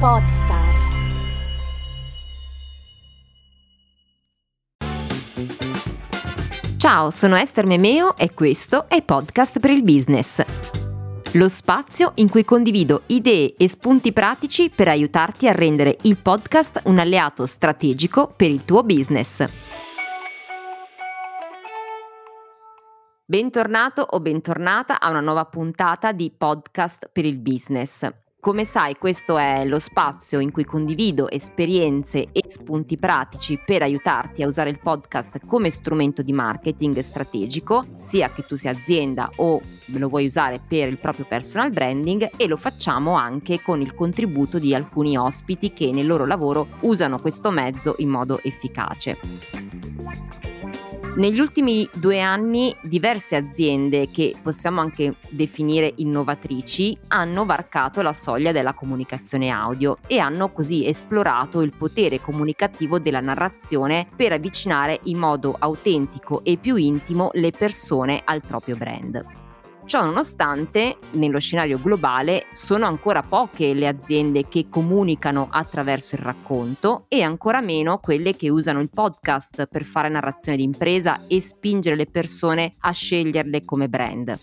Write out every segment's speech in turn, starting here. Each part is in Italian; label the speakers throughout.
Speaker 1: Podstar.
Speaker 2: Ciao, sono Esther Memeo e questo è Podcast per il Business. Lo spazio in cui condivido idee e spunti pratici per aiutarti a rendere il podcast un alleato strategico per il tuo business. Bentornato o bentornata a una nuova puntata di Podcast per il Business. Come sai, questo è lo spazio in cui condivido esperienze e spunti pratici per aiutarti a usare il podcast come strumento di marketing strategico, sia che tu sia azienda o lo vuoi usare per il proprio personal branding e lo facciamo anche con il contributo di alcuni ospiti che nel loro lavoro usano questo mezzo in modo efficace. Negli ultimi due anni diverse aziende che possiamo anche definire innovatrici hanno varcato la soglia della comunicazione audio e hanno così esplorato il potere comunicativo della narrazione per avvicinare in modo autentico e più intimo le persone al proprio brand. Ciò nonostante, nello scenario globale sono ancora poche le aziende che comunicano attraverso il racconto e ancora meno quelle che usano il podcast per fare narrazione d'impresa e spingere le persone a sceglierle come brand.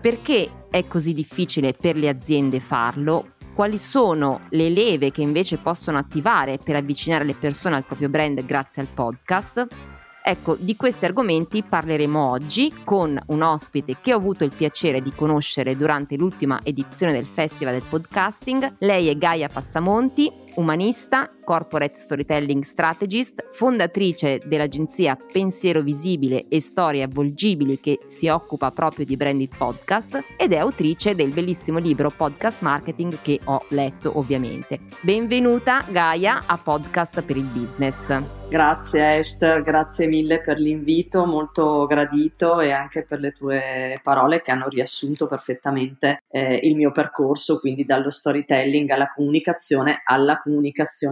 Speaker 2: Perché è così difficile per le aziende farlo? Quali sono le leve che invece possono attivare per avvicinare le persone al proprio brand grazie al podcast? Ecco, di questi argomenti parleremo oggi con un ospite che ho avuto il piacere di conoscere durante l'ultima edizione del Festival del Podcasting. Lei è Gaia Passamonti, umanista, corporate storytelling strategist, fondatrice dell'agenzia Pensiero Visibile e Storie Avvolgibili che si occupa proprio di branded podcast ed è autrice del bellissimo libro Podcast Marketing che ho letto ovviamente. Benvenuta Gaia a Podcast per il Business.
Speaker 3: Grazie Esther, grazie mille per l'invito, molto gradito e anche per le tue parole che hanno riassunto perfettamente eh, il mio percorso, quindi dallo storytelling alla comunicazione alla comunicazione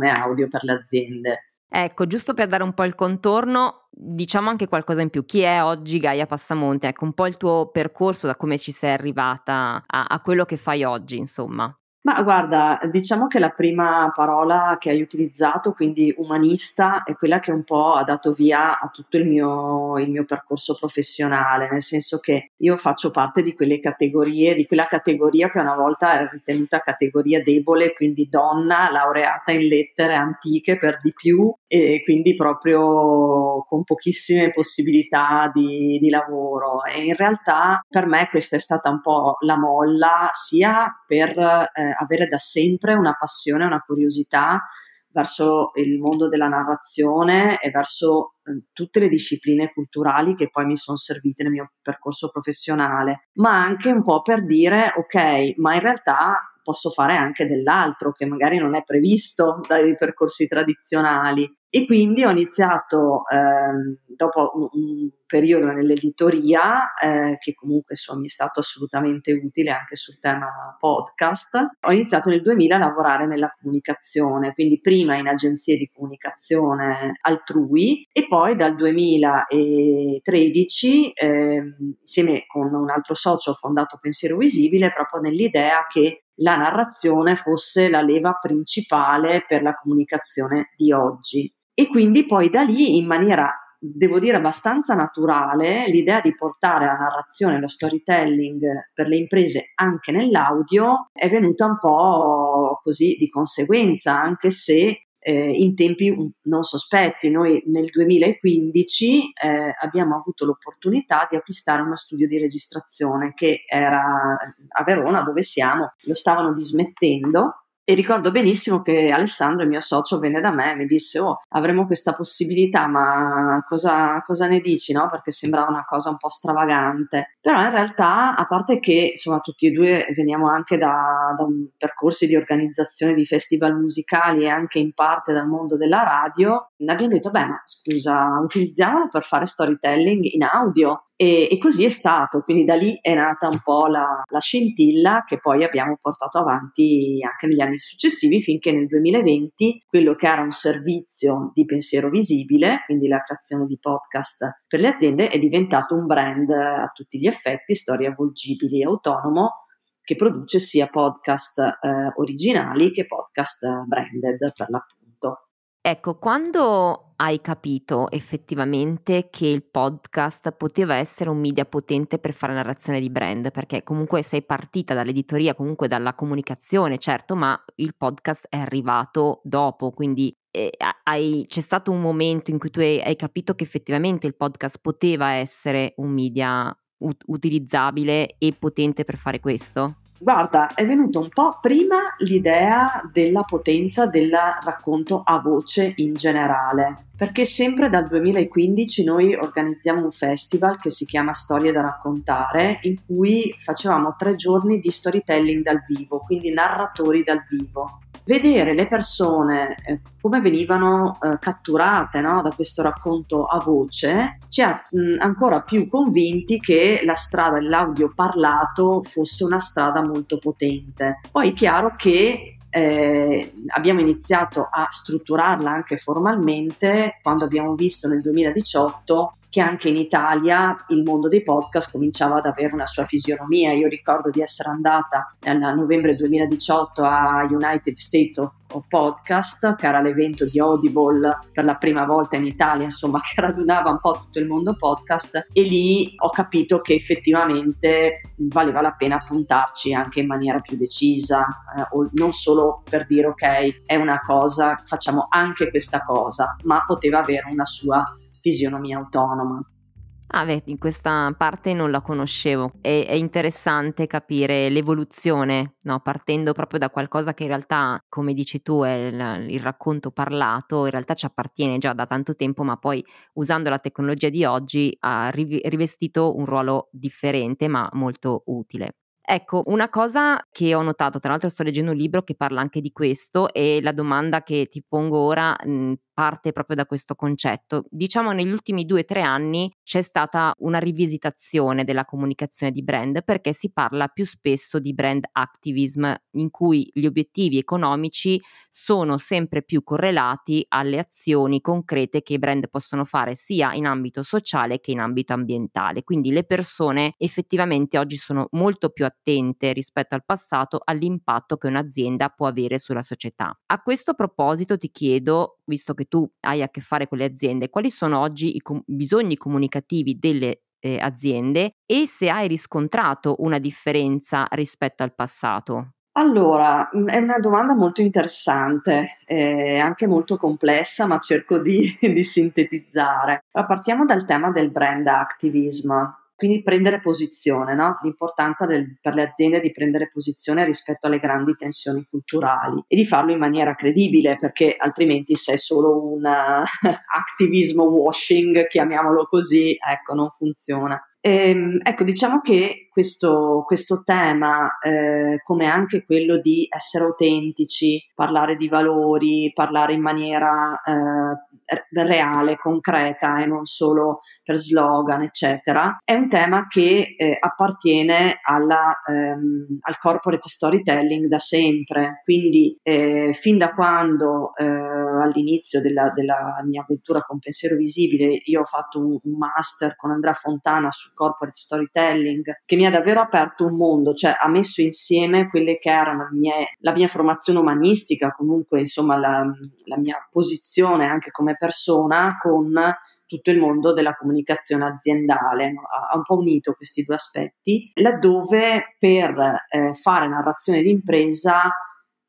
Speaker 3: audio per le aziende.
Speaker 2: Ecco, giusto per dare un po' il contorno, diciamo anche qualcosa in più. Chi è oggi Gaia Passamonte? Ecco, un po' il tuo percorso da come ci sei arrivata a, a quello che fai oggi, insomma.
Speaker 3: Ma guarda, diciamo che la prima parola che hai utilizzato, quindi umanista, è quella che un po' ha dato via a tutto il mio, il mio percorso professionale, nel senso che io faccio parte di quelle categorie, di quella categoria che una volta era ritenuta categoria debole, quindi donna, laureata in lettere antiche per di più e quindi proprio con pochissime possibilità di, di lavoro. E in realtà per me questa è stata un po' la molla sia per eh, avere da sempre una passione, una curiosità verso il mondo della narrazione e verso eh, tutte le discipline culturali che poi mi sono servite nel mio percorso professionale, ma anche un po' per dire ok, ma in realtà posso fare anche dell'altro che magari non è previsto dai percorsi tradizionali. E quindi ho iniziato, eh, dopo un, un, periodo nell'editoria, eh, che comunque insomma, mi è stato assolutamente utile anche sul tema podcast, ho iniziato nel 2000 a lavorare nella comunicazione, quindi prima in agenzie di comunicazione altrui e poi dal 2013, eh, insieme con un altro socio, ho fondato Pensiero Visibile proprio nell'idea che la narrazione fosse la leva principale per la comunicazione di oggi. E quindi poi da lì, in maniera, devo dire, abbastanza naturale, l'idea di portare la narrazione, lo storytelling per le imprese anche nell'audio è venuta un po' così di conseguenza, anche se eh, in tempi non sospetti. Noi nel 2015 eh, abbiamo avuto l'opportunità di acquistare uno studio di registrazione che era a Verona dove siamo, lo stavano dismettendo e ricordo benissimo che Alessandro, il mio socio, venne da me e mi disse: Oh, avremo questa possibilità, ma cosa, cosa, ne dici? No? Perché sembrava una cosa un po' stravagante. Però in realtà, a parte che insomma, tutti e due veniamo anche da, da percorsi di organizzazione di festival musicali e anche in parte dal mondo della radio, abbiamo detto: Beh, ma scusa, utilizziamolo per fare storytelling in audio. E, e, così è stato, quindi da lì è nata un po' la, la, scintilla che poi abbiamo portato avanti anche negli anni successivi finché nel 2020 quello che era un servizio di pensiero visibile, quindi la creazione di podcast per le aziende, è diventato un brand a tutti gli effetti, storie avvolgibili autonomo che produce sia podcast eh, originali che podcast branded per l'appunto.
Speaker 2: Ecco, quando hai capito effettivamente che il podcast poteva essere un media potente per fare narrazione di brand? Perché comunque sei partita dall'editoria, comunque dalla comunicazione, certo, ma il podcast è arrivato dopo, quindi eh, hai, c'è stato un momento in cui tu hai, hai capito che effettivamente il podcast poteva essere un media ut- utilizzabile e potente per fare questo?
Speaker 3: Guarda, è venuto un po' prima l'idea della potenza del racconto a voce in generale, perché sempre dal 2015 noi organizziamo un festival che si chiama Storie da raccontare, in cui facevamo tre giorni di storytelling dal vivo, quindi narratori dal vivo vedere le persone eh, come venivano eh, catturate no, da questo racconto a voce ci ha mh, ancora più convinti che la strada dell'audio parlato fosse una strada molto potente. Poi è chiaro che eh, abbiamo iniziato a strutturarla anche formalmente quando abbiamo visto nel 2018 che anche in Italia il mondo dei podcast cominciava ad avere una sua fisionomia. Io ricordo di essere andata nel novembre 2018 a United States of Podcast, che era l'evento di Audible per la prima volta in Italia, insomma, che radunava un po' tutto il mondo podcast e lì ho capito che effettivamente valeva la pena puntarci anche in maniera più decisa, eh, non solo per dire ok, è una cosa, facciamo anche questa cosa, ma poteva avere una sua fisionomia autonoma.
Speaker 2: Ah, vedi, questa parte non la conoscevo. È, è interessante capire l'evoluzione, no? partendo proprio da qualcosa che in realtà, come dici tu, è il, il, racconto parlato, in realtà ci appartiene già da tanto tempo, ma poi usando la tecnologia di oggi ha rivestito un ruolo differente ma molto utile. Ecco, una cosa che ho notato, tra l'altro sto leggendo un libro che parla anche di questo e la domanda che ti pongo ora mh, parte proprio da questo concetto. Diciamo negli ultimi due o tre anni c'è stata una rivisitazione della comunicazione di brand perché si parla più spesso di brand activism in cui gli obiettivi economici sono sempre più correlati alle azioni concrete che i brand possono fare sia in ambito sociale che in ambito ambientale. Quindi le persone effettivamente oggi sono molto più attente rispetto al passato all'impatto che un'azienda può avere sulla società. A questo proposito ti chiedo, visto che tu hai a che fare con le aziende, quali sono oggi i com- bisogni comunicativi delle eh, aziende e se hai riscontrato una differenza rispetto al passato.
Speaker 3: Allora, mm, è una domanda molto interessante, eh, anche molto complessa, ma cerco di, di sintetizzare. Partiamo dal tema del brand activism. Quindi prendere posizione, no? l'importanza del, per le aziende di prendere posizione rispetto alle grandi tensioni culturali e di farlo in maniera credibile perché altrimenti se è solo un activismo washing, chiamiamolo così, ecco, non funziona. Ehm, ecco, diciamo che questo, questo tema, eh, come anche quello di essere autentici, parlare di valori, parlare in maniera eh, reale, concreta e non solo per slogan, eccetera, è un tema che eh, appartiene alla, ehm, al corporate storytelling da sempre. Quindi, eh, fin da quando eh, all'inizio della, della, mia avventura con Pensiero Visibile, io ho fatto un, un master con Andrea Fontana su corporate storytelling che mi ha davvero aperto un mondo, cioè ha messo insieme quelle che erano mie, la mia formazione umanistica, comunque insomma la, la mia posizione anche come persona con tutto il mondo della comunicazione aziendale, ha un po' unito questi due aspetti, laddove per eh, fare narrazione d'impresa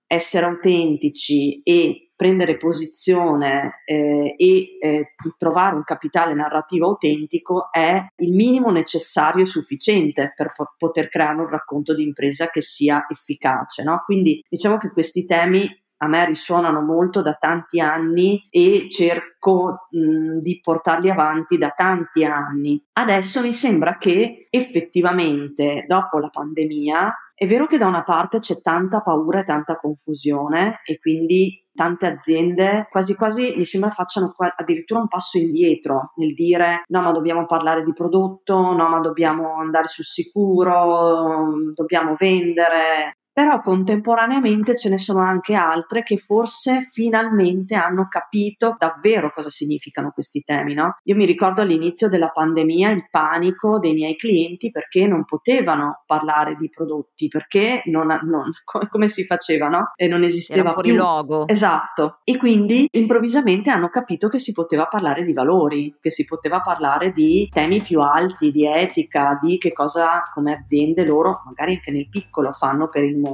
Speaker 3: essere autentici e prendere posizione eh, e eh, trovare un capitale narrativo autentico è il minimo necessario e sufficiente per po- poter creare un racconto di impresa che sia efficace. No? Quindi diciamo che questi temi a me risuonano molto da tanti anni e cerco mh, di portarli avanti da tanti anni. Adesso mi sembra che effettivamente dopo la pandemia è vero che da una parte c'è tanta paura e tanta confusione e quindi tante aziende quasi quasi mi sembra facciano addirittura un passo indietro nel dire no ma dobbiamo parlare di prodotto, no ma dobbiamo andare sul sicuro, dobbiamo vendere però contemporaneamente ce ne sono anche altre che forse finalmente hanno capito davvero cosa significano questi temi. No? Io mi ricordo all'inizio della pandemia il panico dei miei clienti perché non potevano parlare di prodotti, perché non, non, come si faceva, no? E non esisteva
Speaker 2: Era più. logo.
Speaker 3: Esatto. E quindi improvvisamente hanno capito che si poteva parlare di valori, che si poteva parlare di temi più alti, di etica, di che cosa come aziende loro, magari anche nel piccolo, fanno per il mondo.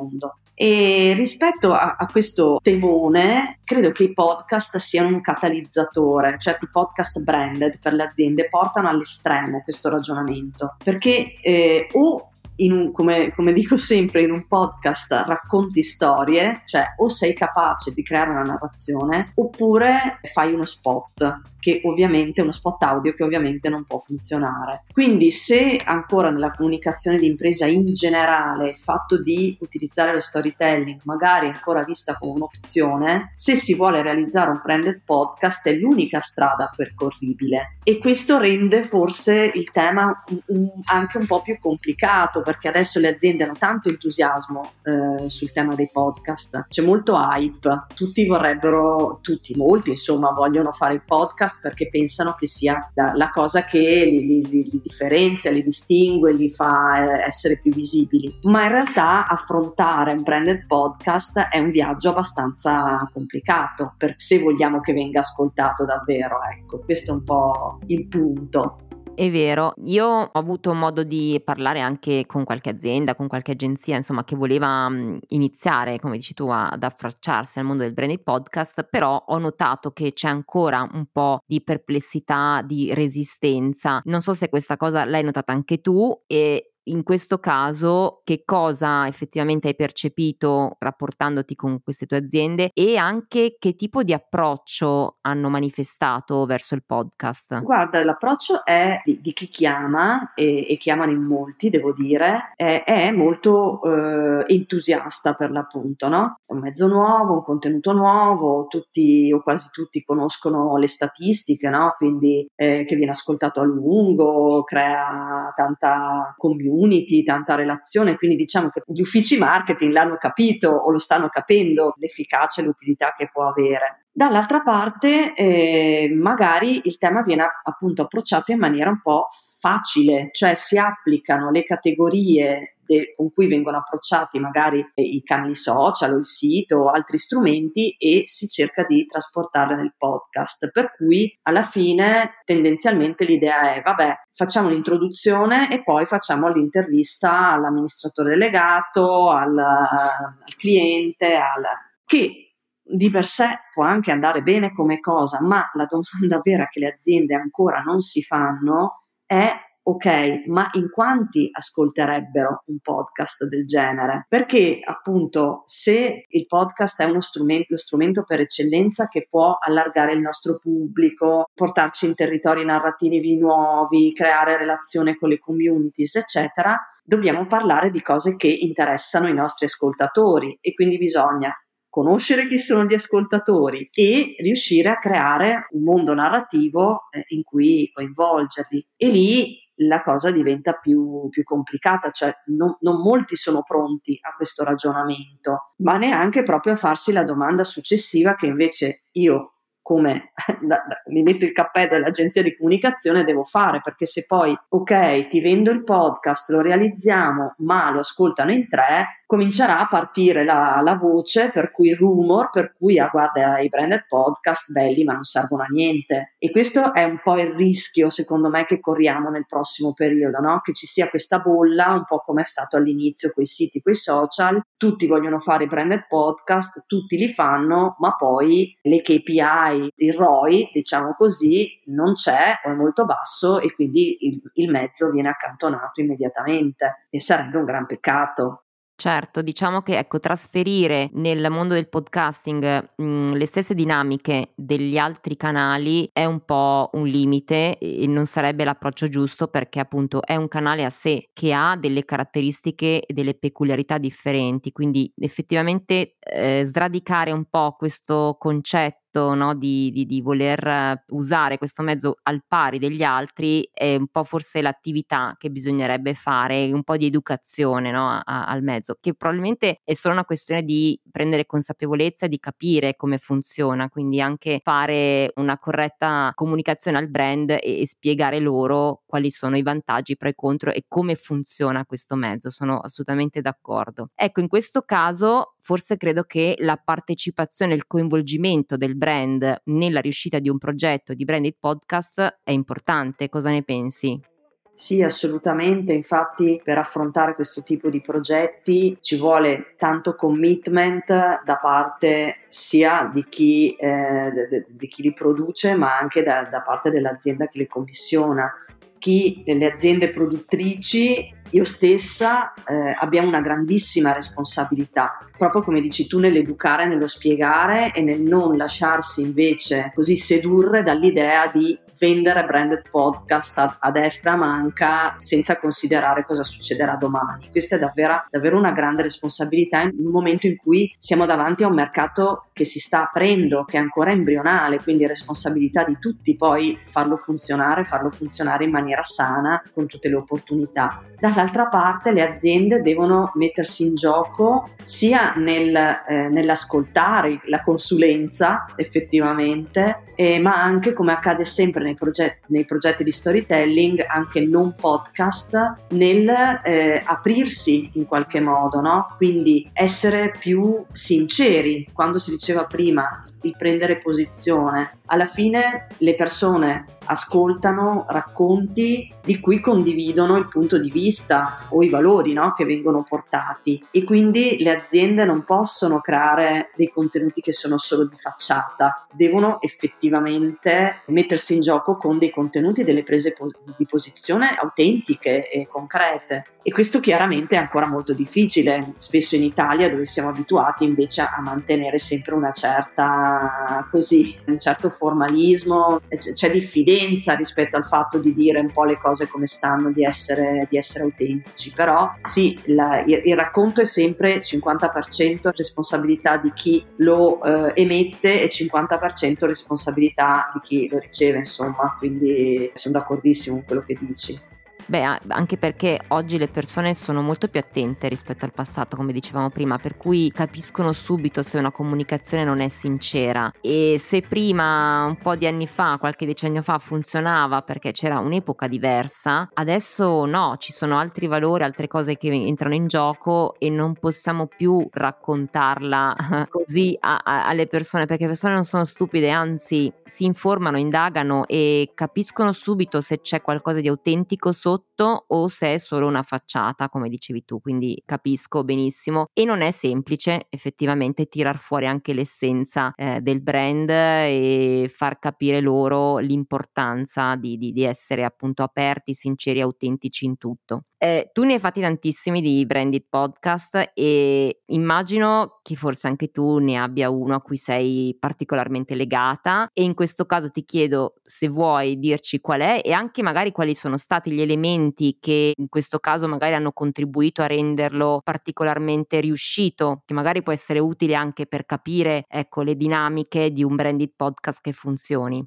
Speaker 3: E rispetto a, a, questo temone, credo che i podcast siano un catalizzatore, cioè i podcast branded per le aziende portano all'estremo questo ragionamento, perché eh, o un, come, come, dico sempre, in un podcast racconti storie, cioè o sei capace di creare una narrazione oppure fai uno spot, che ovviamente uno spot audio che ovviamente non può funzionare. Quindi se ancora nella comunicazione di impresa in generale il fatto di utilizzare lo storytelling magari è ancora vista come un'opzione, se si vuole realizzare un branded podcast è l'unica strada percorribile e questo rende forse il tema un, un, anche un po' più complicato perché adesso le aziende hanno tanto entusiasmo eh, sul tema dei podcast, c'è molto hype, tutti vorrebbero, tutti, molti insomma, vogliono fare il podcast perché pensano che sia la, la cosa che li, li, li, li, differenzia, li distingue, li fa eh, essere più visibili. Ma in realtà affrontare un branded podcast è un viaggio abbastanza complicato per, se vogliamo che venga ascoltato davvero. Ecco, questo è un po' il punto.
Speaker 2: È vero, io ho avuto modo di parlare anche con qualche azienda, con qualche agenzia, insomma, che voleva mh, iniziare, come dici tu, ad affacciarsi al mondo del branded podcast, però ho notato che c'è ancora un po' di perplessità, di resistenza. Non so se questa cosa l'hai notata anche tu e in questo caso che cosa effettivamente hai percepito rapportandoti con queste tue aziende e anche che tipo di approccio hanno manifestato verso il podcast?
Speaker 3: Guarda, l'approccio è di, di chi chiama e, e, chiamano in molti, devo dire, è, è molto eh, entusiasta per l'appunto, no? È un mezzo nuovo, un contenuto nuovo, tutti o quasi tutti conoscono le statistiche, no? Quindi eh, che viene ascoltato a lungo, crea tanta community community, tanta relazione, quindi diciamo che gli uffici marketing l'hanno capito o lo stanno capendo l'efficacia e l'utilità che può avere. Dall'altra parte, eh, magari il tema viene appunto approcciato in maniera un po' facile, cioè si applicano le categorie de- con cui vengono approcciati magari i canali social o il sito o altri strumenti e si cerca di trasportarle nel podcast. Per cui alla fine tendenzialmente l'idea è vabbè, facciamo l'introduzione e poi facciamo l'intervista all'amministratore delegato, al, al cliente, al, che di per sé può anche andare bene come cosa, ma la domanda vera che le aziende ancora non si fanno è ok, ma in quanti ascolterebbero un podcast del genere? Perché appunto se il podcast è uno strumento, lo strumento per eccellenza che può allargare il nostro pubblico, portarci in territori narrativi nuovi, creare relazione con le communities, eccetera, dobbiamo parlare di cose che interessano i nostri ascoltatori e quindi bisogna conoscere chi sono gli ascoltatori e riuscire a creare un mondo narrativo eh, in cui coinvolgerli. E lì la cosa diventa più, più complicata, cioè non, non, molti sono pronti a questo ragionamento, ma neanche proprio a farsi la domanda successiva che invece io come da, da, mi metto il cappello dell'agenzia di comunicazione devo fare perché se poi ok ti vendo il podcast lo realizziamo ma lo ascoltano in tre comincerà a partire la, la voce per cui il rumor per cui ah guarda i branded podcast belli ma non servono a niente e questo è un po' il rischio secondo me che corriamo nel prossimo periodo no? che ci sia questa bolla un po' come è stato all'inizio quei siti quei social tutti vogliono fare i branded podcast tutti li fanno ma poi le KPI ormai il ROI, diciamo così, non c'è o è molto basso e quindi il, il mezzo viene accantonato immediatamente e sarebbe un gran peccato.
Speaker 2: Certo, diciamo che ecco, trasferire nel mondo del podcasting mh, mm, le stesse dinamiche degli altri canali è un po' un limite e non sarebbe l'approccio giusto perché appunto è un canale a sé che ha delle caratteristiche e delle peculiarità differenti, quindi effettivamente eh, sradicare un po' questo concetto detto no, di, di, di, voler usare questo mezzo al pari degli altri è un po' forse l'attività che bisognerebbe fare, un po' di educazione no, a, al mezzo, che probabilmente è solo una questione di prendere consapevolezza, di capire come funziona, quindi anche fare una corretta comunicazione al brand e, e spiegare loro quali sono i vantaggi, i pro e contro e come funziona questo mezzo. Sono assolutamente d'accordo. Ecco, in questo caso forse credo che la partecipazione, il coinvolgimento del brand nella riuscita di un progetto di branded podcast è importante. Cosa ne pensi?
Speaker 3: Sì, assolutamente, infatti per affrontare questo tipo di progetti ci vuole tanto commitment da parte sia di chi, eh, di chi li produce ma anche da, da parte dell'azienda che li commissiona. Chi delle aziende produttrici io stessa eh, abbiamo una grandissima responsabilità, proprio come dici tu, nell'educare, nello spiegare e nel non lasciarsi invece così sedurre dall'idea di vendere branded podcast a, a destra manca senza considerare cosa succederà domani. Questa è davvero, davvero una grande responsabilità in un momento in cui siamo davanti a un mercato che si sta aprendo, che è ancora embrionale, quindi è responsabilità di tutti poi farlo funzionare, farlo funzionare in maniera sana con tutte le opportunità. Dall'altra parte le aziende devono mettersi in gioco sia nel, eh, nell'ascoltare la consulenza effettivamente, eh, ma anche come accade sempre nei progetti, nei progetti di storytelling, anche non podcast, nel eh, aprirsi in qualche modo, no? quindi essere più sinceri. Quando si diceva prima il prendere posizione. Alla fine le persone ascoltano racconti di cui condividono il punto di vista o i valori no, che vengono portati e quindi le aziende non possono creare dei contenuti che sono solo di facciata, devono effettivamente mettersi in gioco con dei contenuti, delle prese di posizione autentiche e concrete. E questo chiaramente è ancora molto difficile, spesso in Italia dove siamo abituati invece a mantenere sempre una certa, così, un certo formalismo, c'è diffidenza rispetto al fatto di dire un po' le cose come stanno, di essere, di essere autentici. Però sì, la, il, il, racconto è sempre 50% responsabilità di chi lo eh, emette e 50% responsabilità di chi lo riceve, insomma, quindi sono d'accordissimo con quello che dici.
Speaker 2: Beh, anche perché oggi le persone sono molto più attente rispetto al passato, come dicevamo prima, per cui capiscono subito se una comunicazione non è sincera. E se prima, un po' di anni fa, qualche decennio fa, funzionava perché c'era un'epoca diversa, adesso no, ci sono altri valori, altre cose che entrano in gioco e non possiamo più raccontarla così a, a, alle persone, perché le persone non sono stupide, anzi si informano, indagano e capiscono subito se c'è qualcosa di autentico sotto sotto o se è solo una facciata, come dicevi tu, quindi capisco benissimo. E non è semplice effettivamente tirar fuori anche l'essenza eh, del brand e far capire loro l'importanza di, di, di essere appunto aperti, sinceri, autentici in tutto. Eh, tu ne hai fatti tantissimi di branded podcast e immagino che forse anche tu ne abbia uno a cui sei particolarmente legata e in questo caso ti chiedo se vuoi dirci qual è e anche magari quali sono stati gli elementi che in questo caso magari hanno contribuito a renderlo particolarmente riuscito, che magari può essere utile anche per capire ecco, le dinamiche di un branded podcast che funzioni.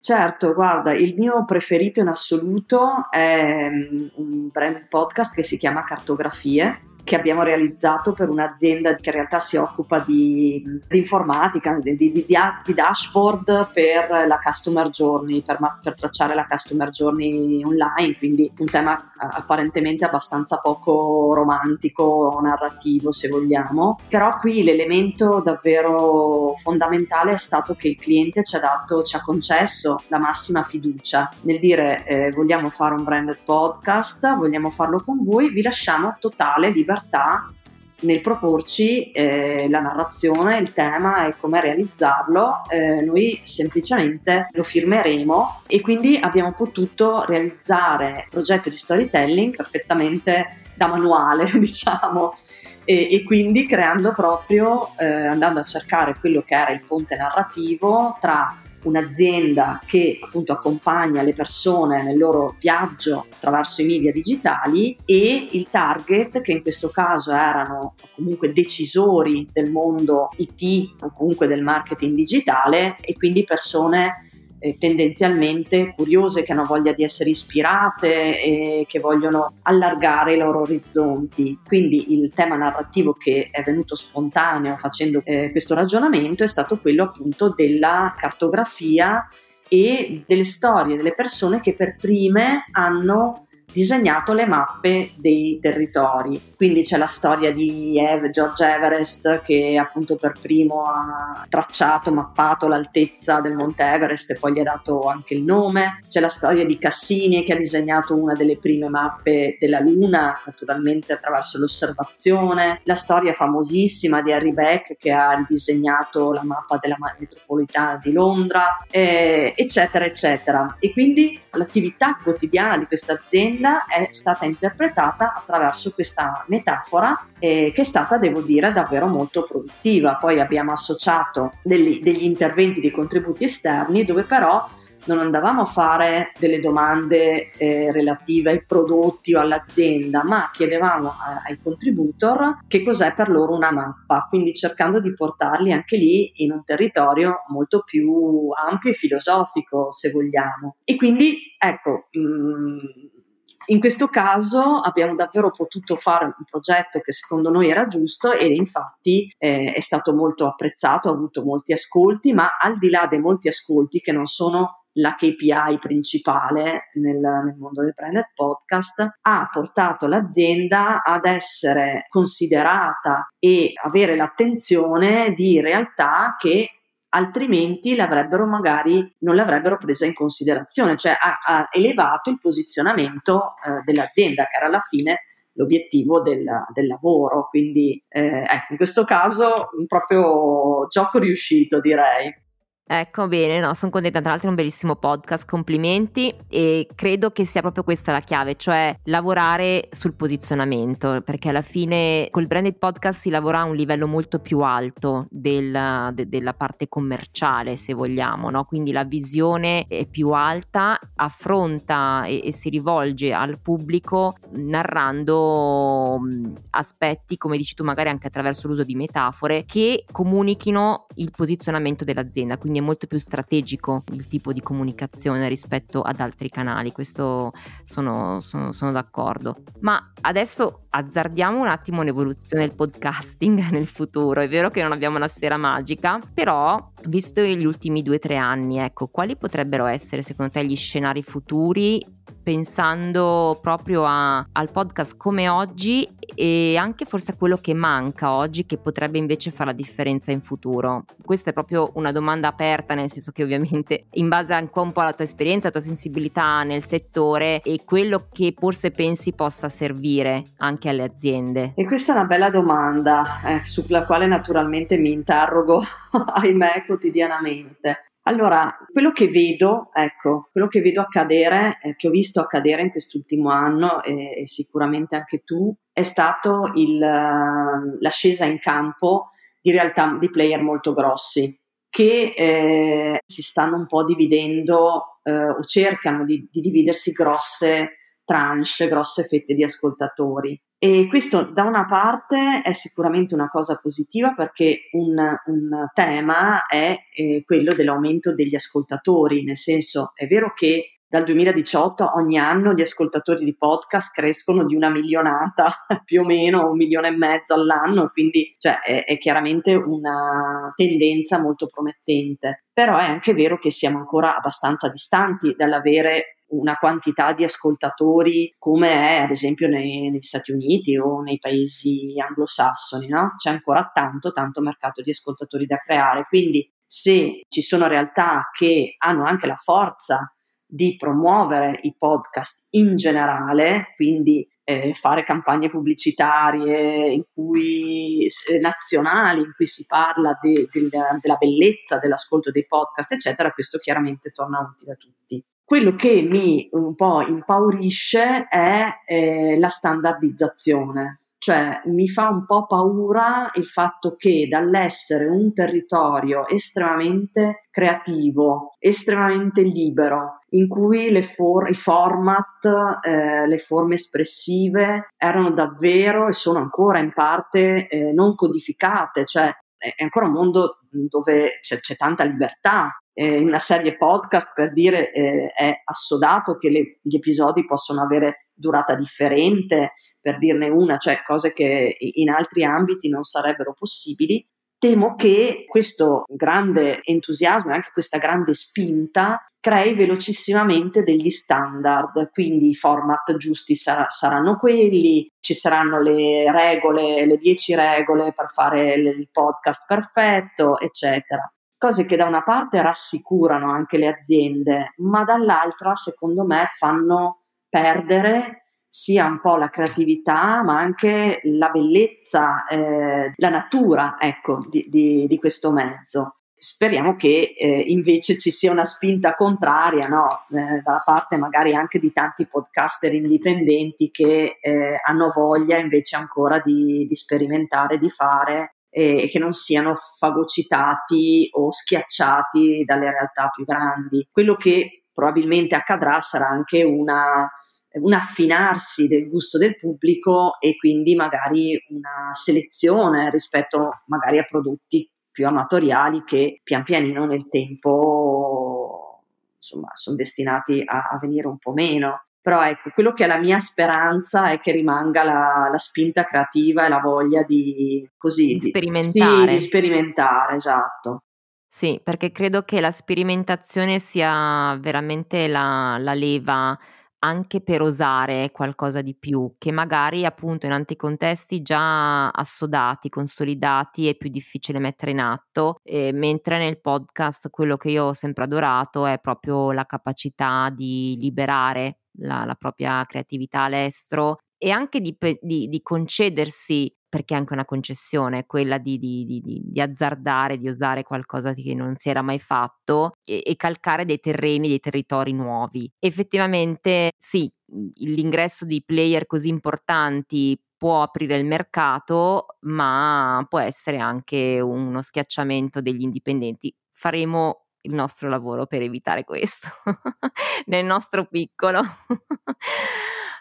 Speaker 3: Certo, guarda, il mio preferito in assoluto è mm, un brand podcast che si chiama Cartografie che abbiamo realizzato per un'azienda che in realtà si occupa di, di informatica, di, di, di, dashboard per la customer journey, per, per, tracciare la customer journey online, quindi un tema apparentemente abbastanza poco romantico o narrativo se vogliamo, però qui l'elemento davvero fondamentale è stato che il cliente ci ha dato, ci ha concesso la massima fiducia nel dire eh, vogliamo fare un branded podcast, vogliamo farlo con voi, vi lasciamo totale libertà libertà nel proporci eh, la narrazione, il tema e come realizzarlo, eh, noi semplicemente lo firmeremo e quindi abbiamo potuto realizzare il progetto di storytelling perfettamente da manuale, diciamo, e, e quindi creando proprio, eh, andando a cercare quello che era il ponte narrativo tra un'azienda che appunto accompagna le persone nel loro viaggio attraverso i media digitali e il target che in questo caso erano comunque decisori del mondo IT o comunque del marketing digitale e quindi persone eh, tendenzialmente curiose, che hanno voglia di essere ispirate e che vogliono allargare i loro orizzonti. Quindi il tema narrativo che è venuto spontaneo facendo eh, questo ragionamento è stato quello appunto della cartografia e delle storie delle persone che per prime hanno disegnato le mappe dei territori. Quindi c'è la storia di George Everest che appunto per primo ha tracciato, mappato l'altezza del Monte Everest e poi gli ha dato anche il nome. C'è la storia di Cassini che ha disegnato una delle prime mappe della Luna, naturalmente attraverso l'osservazione. La storia famosissima di Harry Beck che ha disegnato la mappa della metropolitana di Londra, eh, eccetera, eccetera. E quindi l'attività quotidiana di questa azienda è stata interpretata attraverso questa metafora eh, che è stata, devo dire, davvero molto produttiva. Poi abbiamo associato degli, degli interventi, dei contributi esterni dove però non andavamo a fare delle domande eh, relative ai prodotti o all'azienda, ma chiedevamo a, ai contributor che cos'è per loro una mappa, quindi cercando di portarli anche lì in un territorio molto più ampio e filosofico, se vogliamo. E quindi, ecco, mh, mm, in questo caso abbiamo davvero potuto fare un progetto che secondo noi era giusto e infatti eh, è stato molto apprezzato, ha avuto molti ascolti, ma al di là dei molti ascolti che non sono la KPI principale nel, nel, mondo del branded podcast, ha portato l'azienda ad essere considerata e avere l'attenzione di realtà che altrimenti l'avrebbero magari non l'avrebbero presa in considerazione, cioè ha, ha elevato il posizionamento eh, dell'azienda, che era alla fine l'obiettivo del, del lavoro. Quindi, eh, ecco, in questo caso un proprio gioco riuscito, direi.
Speaker 2: Ecco, bene, no, sono contenta. Tra l'altro è un bellissimo podcast, complimenti e credo che sia proprio questa la chiave, cioè lavorare sul posizionamento, perché alla fine col branded podcast si lavora a un livello molto più alto della, de, della parte commerciale, se vogliamo, no? Quindi la visione è più alta, affronta e, e si rivolge al pubblico narrando aspetti, come dici tu, magari anche attraverso l'uso di metafore, che comunichino il posizionamento dell'azienda. Quindi è molto più strategico il tipo di comunicazione rispetto ad altri canali, questo sono, sono, sono d'accordo. Ma adesso azzardiamo un attimo l'evoluzione del podcasting nel futuro. È vero che non abbiamo una sfera magica, però visto gli ultimi due o tre anni, ecco, quali potrebbero essere secondo te gli scenari futuri pensando proprio a, al podcast come oggi e anche forse a quello che manca oggi che potrebbe invece fare la differenza in futuro? Questa è proprio una domanda aperta, nel senso che ovviamente in base anche un po' alla tua esperienza, alla tua sensibilità nel settore e quello che forse pensi possa servire anche alle aziende.
Speaker 3: E questa è una bella domanda eh, sulla quale naturalmente mi interrogo, ahimè, quotidianamente. Allora, quello che vedo, ecco, quello che vedo accadere, eh, che ho visto accadere in quest'ultimo anno e, e sicuramente anche tu, è stato il, uh, l'ascesa in campo di realtà di player molto grossi che eh, si stanno un po' dividendo eh, o cercano di, di dividersi grosse tranche, grosse fette di ascoltatori. E questo da una parte è sicuramente una cosa positiva perché un, un tema è eh, quello dell'aumento degli ascoltatori, nel senso è vero che dal 2018 ogni anno gli ascoltatori di podcast crescono di una milionata, più o meno un milione e mezzo all'anno, quindi cioè, è, è, chiaramente una tendenza molto promettente. Però è anche vero che siamo ancora abbastanza distanti dall'avere una quantità di ascoltatori come è ad esempio nei, negli Stati Uniti o nei paesi anglosassoni, no? C'è ancora tanto, tanto mercato di ascoltatori da creare. Quindi se ci sono realtà che hanno anche la forza di promuovere i podcast in generale, quindi eh, fare campagne pubblicitarie in cui, eh, nazionali in cui si parla de, de, della bellezza dell'ascolto dei podcast, eccetera, questo chiaramente torna utile a tutti. Quello che mi un po' impaurisce è eh, la standardizzazione, cioè mi fa un po' paura il fatto che dall'essere un territorio estremamente creativo, estremamente libero, in cui for- i format, eh, le forme espressive erano davvero e sono ancora in parte eh, non codificate, cioè è ancora un mondo dove c'è, c'è tanta libertà. Eh, una serie podcast, per dire, eh, è assodato che le, gli episodi possono avere durata differente, per dirne una, cioè cose che in altri ambiti non sarebbero possibili. Temo che questo grande entusiasmo e anche questa grande spinta crei velocissimamente degli standard, quindi i format giusti sar- saranno quelli, ci saranno le regole, le 10 regole per fare il podcast perfetto, eccetera. Cose che da una parte rassicurano anche le aziende, ma dall'altra, secondo me, fanno perdere sia un po' la creatività, ma anche la bellezza, eh, la natura, ecco, di, di, di questo mezzo. Speriamo che eh, invece ci sia una spinta contraria, no? eh, dalla parte magari anche di tanti podcaster indipendenti che eh, hanno voglia invece ancora di, di sperimentare, di fare e che non siano fagocitati o schiacciati dalle realtà più grandi. Quello che probabilmente accadrà sarà anche una, un affinarsi del gusto del pubblico e quindi magari una selezione rispetto magari a prodotti più amatoriali che pian pianino nel tempo insomma sono destinati a, a venire un po' meno. Però ecco, quello che è la mia speranza è che rimanga la, la spinta creativa e la voglia di, così,
Speaker 2: di sperimentare.
Speaker 3: Sì, di sperimentare, esatto.
Speaker 2: Sì, perché credo che la sperimentazione sia veramente la, la leva anche per osare qualcosa di più, che magari appunto in altri contesti già assodati, consolidati è più difficile mettere in atto, eh, mentre nel podcast quello che io ho sempre adorato è proprio la capacità di liberare la, la propria creatività all'estero e anche di, di, di concedersi perché è anche una concessione, quella di, di, di, di, azzardare, di usare qualcosa che non si era mai fatto e, e, calcare dei terreni, dei territori nuovi. Effettivamente sì, l'ingresso di player così importanti può aprire il mercato, ma può essere anche uno schiacciamento degli indipendenti. Faremo il nostro lavoro per evitare questo nel nostro piccolo.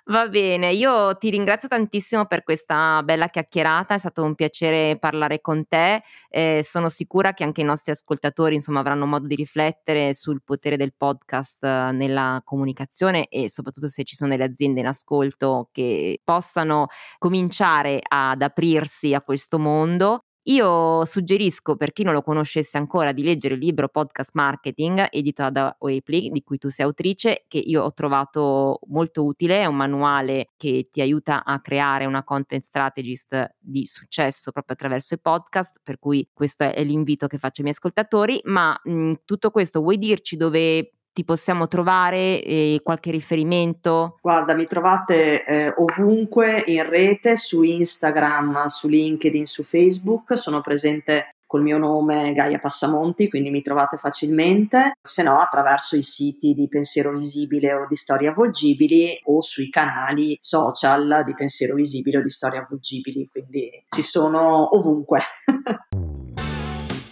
Speaker 2: Va bene, io ti ringrazio tantissimo per questa bella chiacchierata, è stato un piacere parlare con te, eh, sono sicura che anche i nostri ascoltatori insomma, avranno modo di riflettere sul potere del podcast nella comunicazione e soprattutto se ci sono delle aziende in ascolto che possano cominciare ad aprirsi a questo mondo. Io suggerisco per chi non lo conoscesse ancora di leggere il libro Podcast Marketing edito da Oepli, di cui tu sei autrice, che io ho trovato molto utile, è un manuale che ti aiuta a creare una content strategist di successo proprio attraverso i podcast, per cui questo è l'invito che faccio ai miei ascoltatori, ma mh, tutto questo vuoi dirci dove ti possiamo trovare? Eh, qualche riferimento?
Speaker 3: Guarda, mi trovate eh, ovunque in rete, su Instagram, su LinkedIn, su Facebook, sono presente col mio nome Gaia Passamonti, quindi mi trovate facilmente, se no attraverso i siti di Pensiero Visibile o di Storie Avvolgibili o sui canali social di Pensiero Visibile o di Storie Avvolgibili, quindi ci sono ovunque.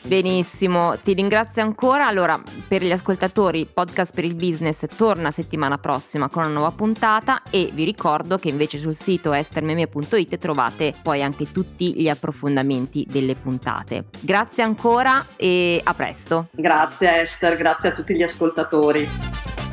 Speaker 2: Benissimo, ti ringrazio ancora. Allora, per gli ascoltatori, Podcast per il Business torna settimana prossima con una nuova puntata e vi ricordo che invece sul sito estermemia.it trovate poi anche tutti gli approfondimenti delle puntate. Grazie ancora e a presto.
Speaker 3: Grazie Esther, grazie a tutti gli ascoltatori.